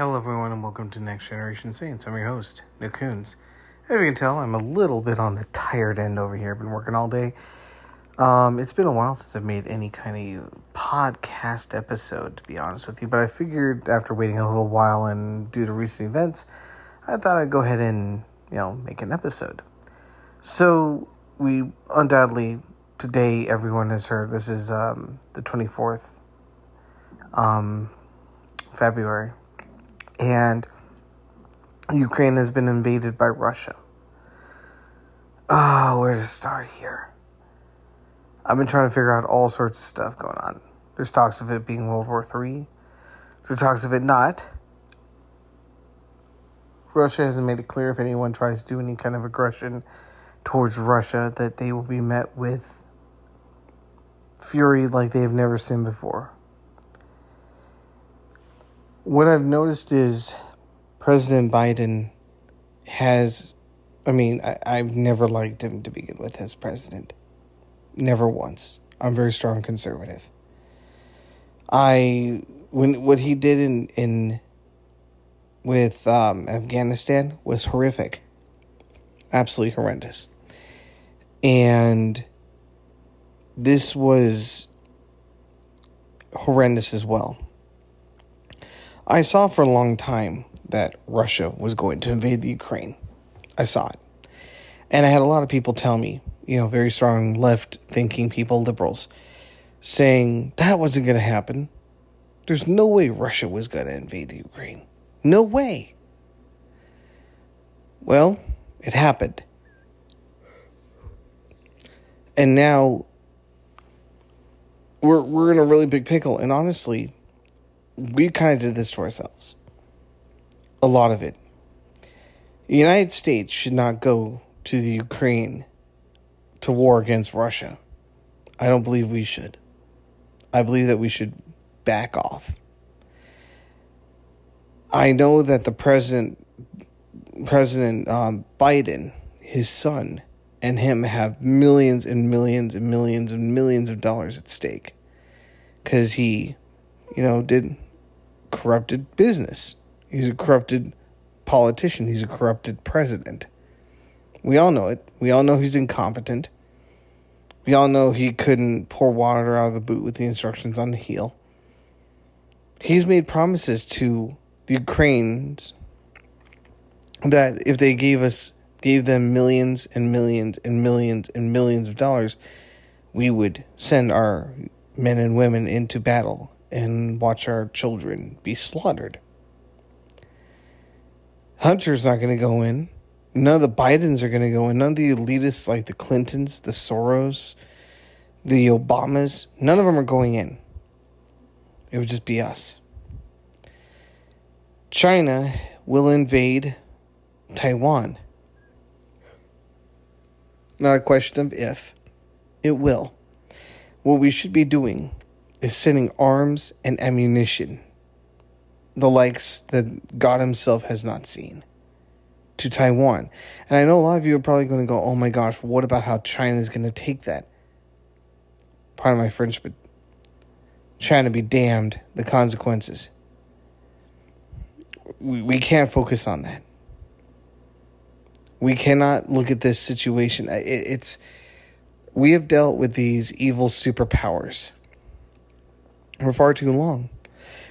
Hello, everyone, and welcome to Next Generation Saints. I'm your host, Nick Kunze. As you can tell, I'm a little bit on the tired end over here. I've been working all day. Um, it's been a while since I've made any kind of podcast episode, to be honest with you, but I figured after waiting a little while and due to recent events, I thought I'd go ahead and, you know, make an episode. So, we undoubtedly, today, everyone has heard this is um, the 24th um, February and Ukraine has been invaded by Russia. Oh, where to start here? I've been trying to figure out all sorts of stuff going on. There's talks of it being World War III. There's talks of it not. Russia hasn't made it clear if anyone tries to do any kind of aggression towards Russia that they will be met with fury like they have never seen before what I've noticed is President Biden has, I mean, I, I've never liked him to begin with as president. Never once. I'm very strong conservative. I when what he did in in with um, Afghanistan was horrific, absolutely horrendous, and this was horrendous as well. I saw for a long time that Russia was going to invade the Ukraine. I saw it. And I had a lot of people tell me, you know, very strong left thinking people, liberals, saying that wasn't going to happen. There's no way Russia was going to invade the Ukraine. No way. Well, it happened. And now we're we're in a really big pickle and honestly, we kind of did this to ourselves. A lot of it. The United States should not go to the Ukraine to war against Russia. I don't believe we should. I believe that we should back off. I know that the president, President um, Biden, his son, and him have millions and millions and millions and millions of dollars at stake because he, you know, did corrupted business. He's a corrupted politician. He's a corrupted president. We all know it. We all know he's incompetent. We all know he couldn't pour water out of the boot with the instructions on the heel. He's made promises to the Ukrainians that if they gave us gave them millions and millions and millions and millions of dollars, we would send our men and women into battle and watch our children be slaughtered. Hunter's not going to go in. None of the Bidens are going to go in. None of the elitists like the Clintons, the Soros, the Obamas, none of them are going in. It would just be us. China will invade Taiwan. Not a question of if, it will. What we should be doing is sending arms and ammunition, the likes that God Himself has not seen, to Taiwan. And I know a lot of you are probably going to go, oh my gosh, what about how China is going to take that? Pardon my French, but China be damned, the consequences. We, we can't focus on that. We cannot look at this situation. It, it's we have dealt with these evil superpowers for far too long.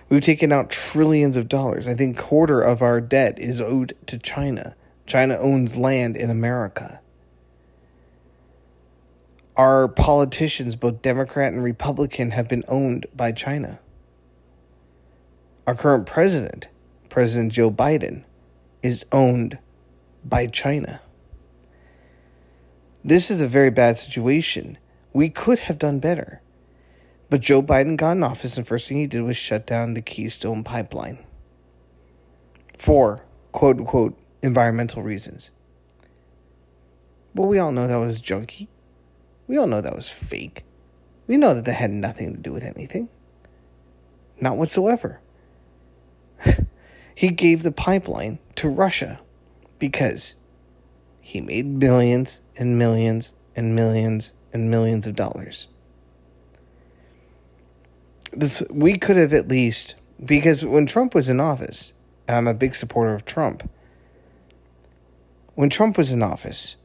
We've taken out trillions of dollars. I think quarter of our debt is owed to China. China owns land in America. Our politicians, both Democrat and Republican, have been owned by China. Our current president, President Joe Biden, is owned by China. This is a very bad situation. We could have done better. But Joe Biden got in office, and first thing he did was shut down the Keystone Pipeline for quote unquote environmental reasons. But we all know that was junky. We all know that was fake. We know that that had nothing to do with anything. Not whatsoever. he gave the pipeline to Russia because he made millions and millions and millions and millions of dollars this we could have at least because when Trump was in office, and I'm a big supporter of Trump. When Trump was in office,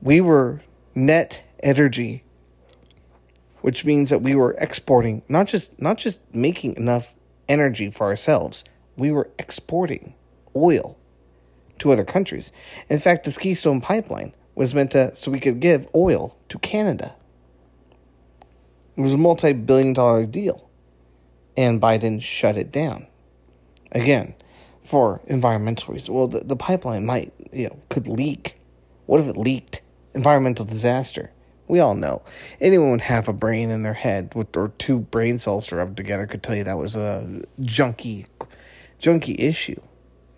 we were net energy, which means that we were exporting, not just not just making enough energy for ourselves, we were exporting oil to other countries. In fact, the Keystone Pipeline was meant to so we could give oil to Canada. It was a multi-billion dollar deal. And Biden shut it down. Again, for environmental reasons. Well, the, the pipeline might, you know, could leak. What if it leaked? Environmental disaster. We all know. Anyone with half a brain in their head with or two brain cells to rub together could tell you that was a junky junky issue.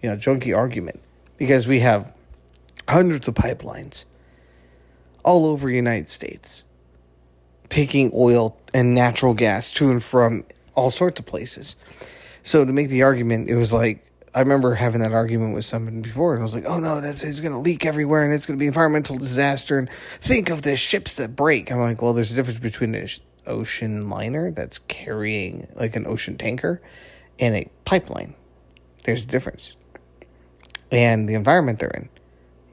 You know, junky argument. Because we have hundreds of pipelines all over the United States taking oil and natural gas to and from all sorts of places. So to make the argument, it was like I remember having that argument with someone before, and I was like, "Oh no, that's it's going to leak everywhere, and it's going to be environmental disaster." And think of the ships that break. I'm like, "Well, there's a difference between an ocean liner that's carrying like an ocean tanker and a pipeline. There's a difference, and the environment they're in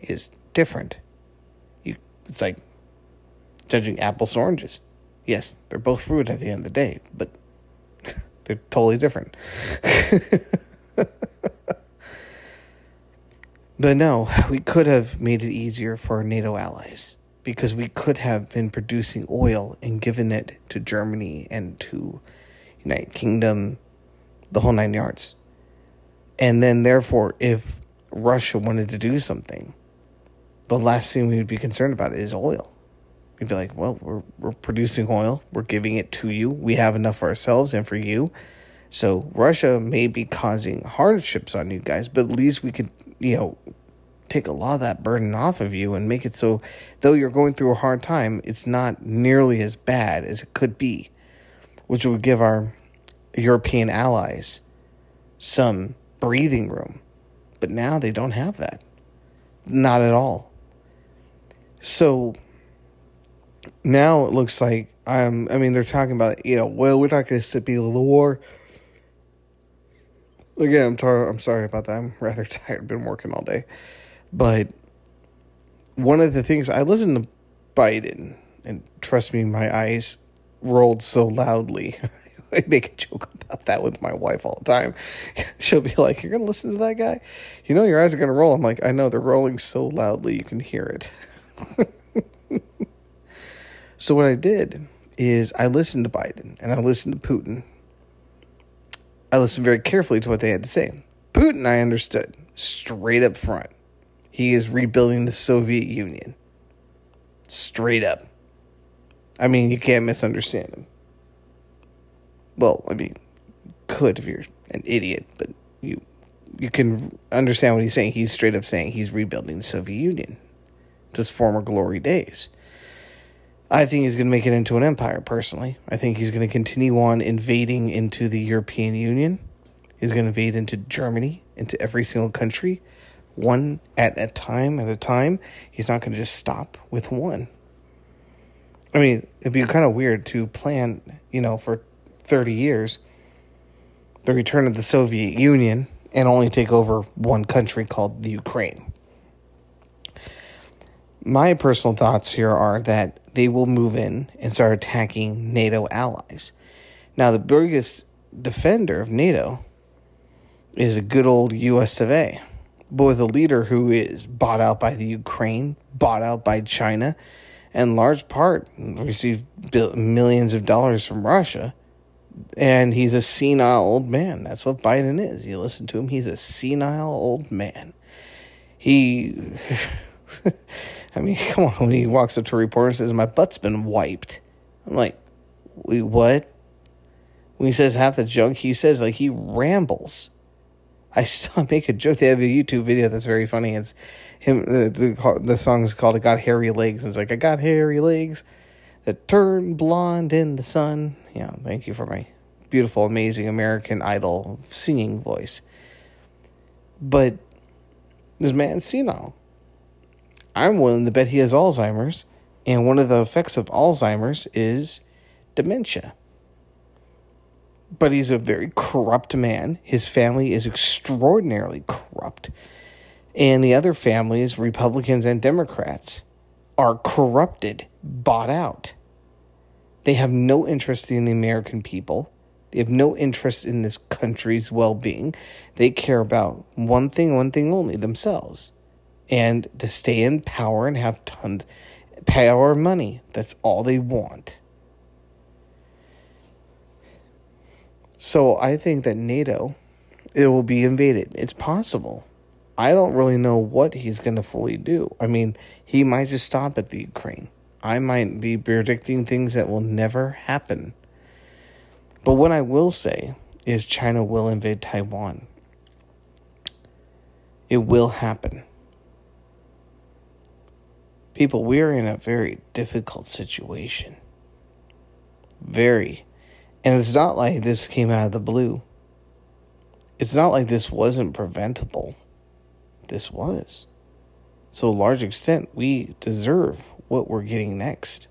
is different. You, it's like judging apples and oranges. Yes, they're both fruit at the end of the day, but they're totally different." But no, we could have made it easier for our NATO allies because we could have been producing oil and given it to Germany and to United Kingdom, the whole nine yards. And then therefore if Russia wanted to do something, the last thing we would be concerned about is oil. We'd be like, well, we're we're producing oil, we're giving it to you, we have enough for ourselves and for you. So Russia may be causing hardships on you guys, but at least we could you know, take a lot of that burden off of you and make it so though you're going through a hard time, it's not nearly as bad as it could be, which would give our European allies some breathing room. But now they don't have that. Not at all. So now it looks like I'm. I mean they're talking about you know well we're not going to sit people the war Again, I'm tar- I'm sorry about that. I'm rather tired. I've been working all day. But one of the things I listened to Biden, and trust me, my eyes rolled so loudly. I make a joke about that with my wife all the time. She'll be like, You're going to listen to that guy? You know, your eyes are going to roll. I'm like, I know, they're rolling so loudly you can hear it. So, what I did is I listened to Biden and I listened to Putin I listened very carefully to what they had to say. Putin, I understood straight up front. He is rebuilding the Soviet Union. Straight up. I mean, you can't misunderstand him. Well, I mean, could if you're an idiot, but you you can understand what he's saying. He's straight up saying he's rebuilding the Soviet Union, just former glory days. I think he's going to make it into an empire, personally. I think he's going to continue on invading into the European Union. He's going to invade into Germany, into every single country, one at a time, at a time. He's not going to just stop with one. I mean, it'd be kind of weird to plan, you know, for 30 years the return of the Soviet Union and only take over one country called the Ukraine. My personal thoughts here are that they will move in and start attacking NATO allies. Now, the biggest defender of NATO is a good old US of A, but with a leader who is bought out by the Ukraine, bought out by China, and large part received millions of dollars from Russia. And he's a senile old man. That's what Biden is. You listen to him, he's a senile old man. He. I mean, come on, when he walks up to a reporter and says, My butt's been wiped. I'm like, Wait, what? When he says half the junk he says, like, he rambles. I still make a joke. They have a YouTube video that's very funny. It's him, the, the, the song is called I Got Hairy Legs. It's like, I got hairy legs that turn blonde in the sun. Yeah, thank you for my beautiful, amazing American Idol singing voice. But this man's senile. I'm willing to bet he has Alzheimer's, and one of the effects of Alzheimer's is dementia. but he's a very corrupt man. His family is extraordinarily corrupt. And the other families, Republicans and Democrats, are corrupted, bought out. They have no interest in the American people. They have no interest in this country's well being. They care about one thing, one thing only themselves. And to stay in power and have tons power money. That's all they want. So I think that NATO it will be invaded. It's possible. I don't really know what he's going to fully do. I mean, he might just stop at the Ukraine. I might be predicting things that will never happen. But what I will say is China will invade Taiwan. It will happen. People, we are in a very difficult situation. Very. And it's not like this came out of the blue. It's not like this wasn't preventable. This was. So, a large extent, we deserve what we're getting next.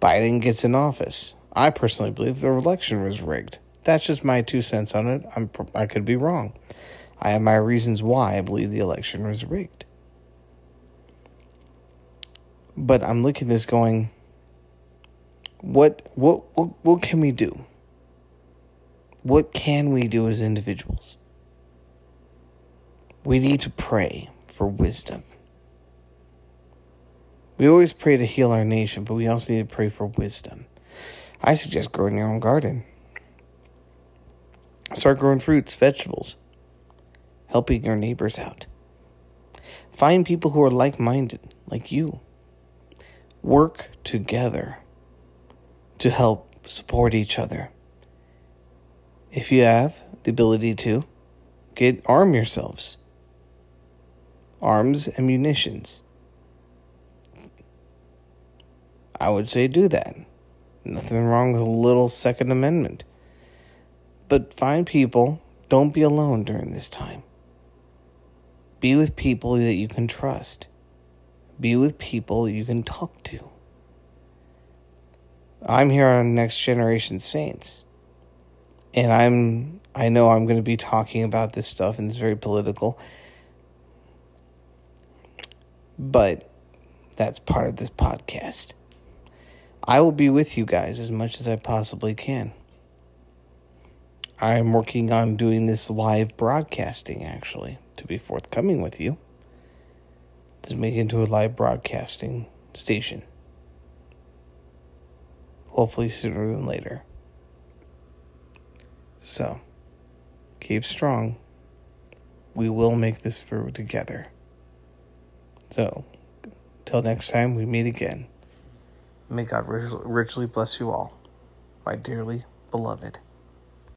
Biden gets in office. I personally believe the election was rigged. That's just my two cents on it. I'm, I could be wrong. I have my reasons why I believe the election was rigged. But I'm looking at this going, what, what, what, what can we do? What can we do as individuals? We need to pray for wisdom. We always pray to heal our nation, but we also need to pray for wisdom. I suggest growing your own garden. Start growing fruits, vegetables, helping your neighbors out. Find people who are like minded, like you. Work together to help support each other. If you have the ability to, get arm yourselves. Arms and munitions. I would say do that. Nothing wrong with a little Second Amendment. But find people, don't be alone during this time. Be with people that you can trust. Be with people you can talk to. I'm here on Next Generation Saints. And I'm I know I'm going to be talking about this stuff and it's very political. But that's part of this podcast. I will be with you guys as much as I possibly can. I'm working on doing this live broadcasting actually to be forthcoming with you. To make it into a live broadcasting station hopefully sooner than later. So, keep strong. We will make this through together. So, till next time we meet again, may God richly bless you all, my dearly beloved.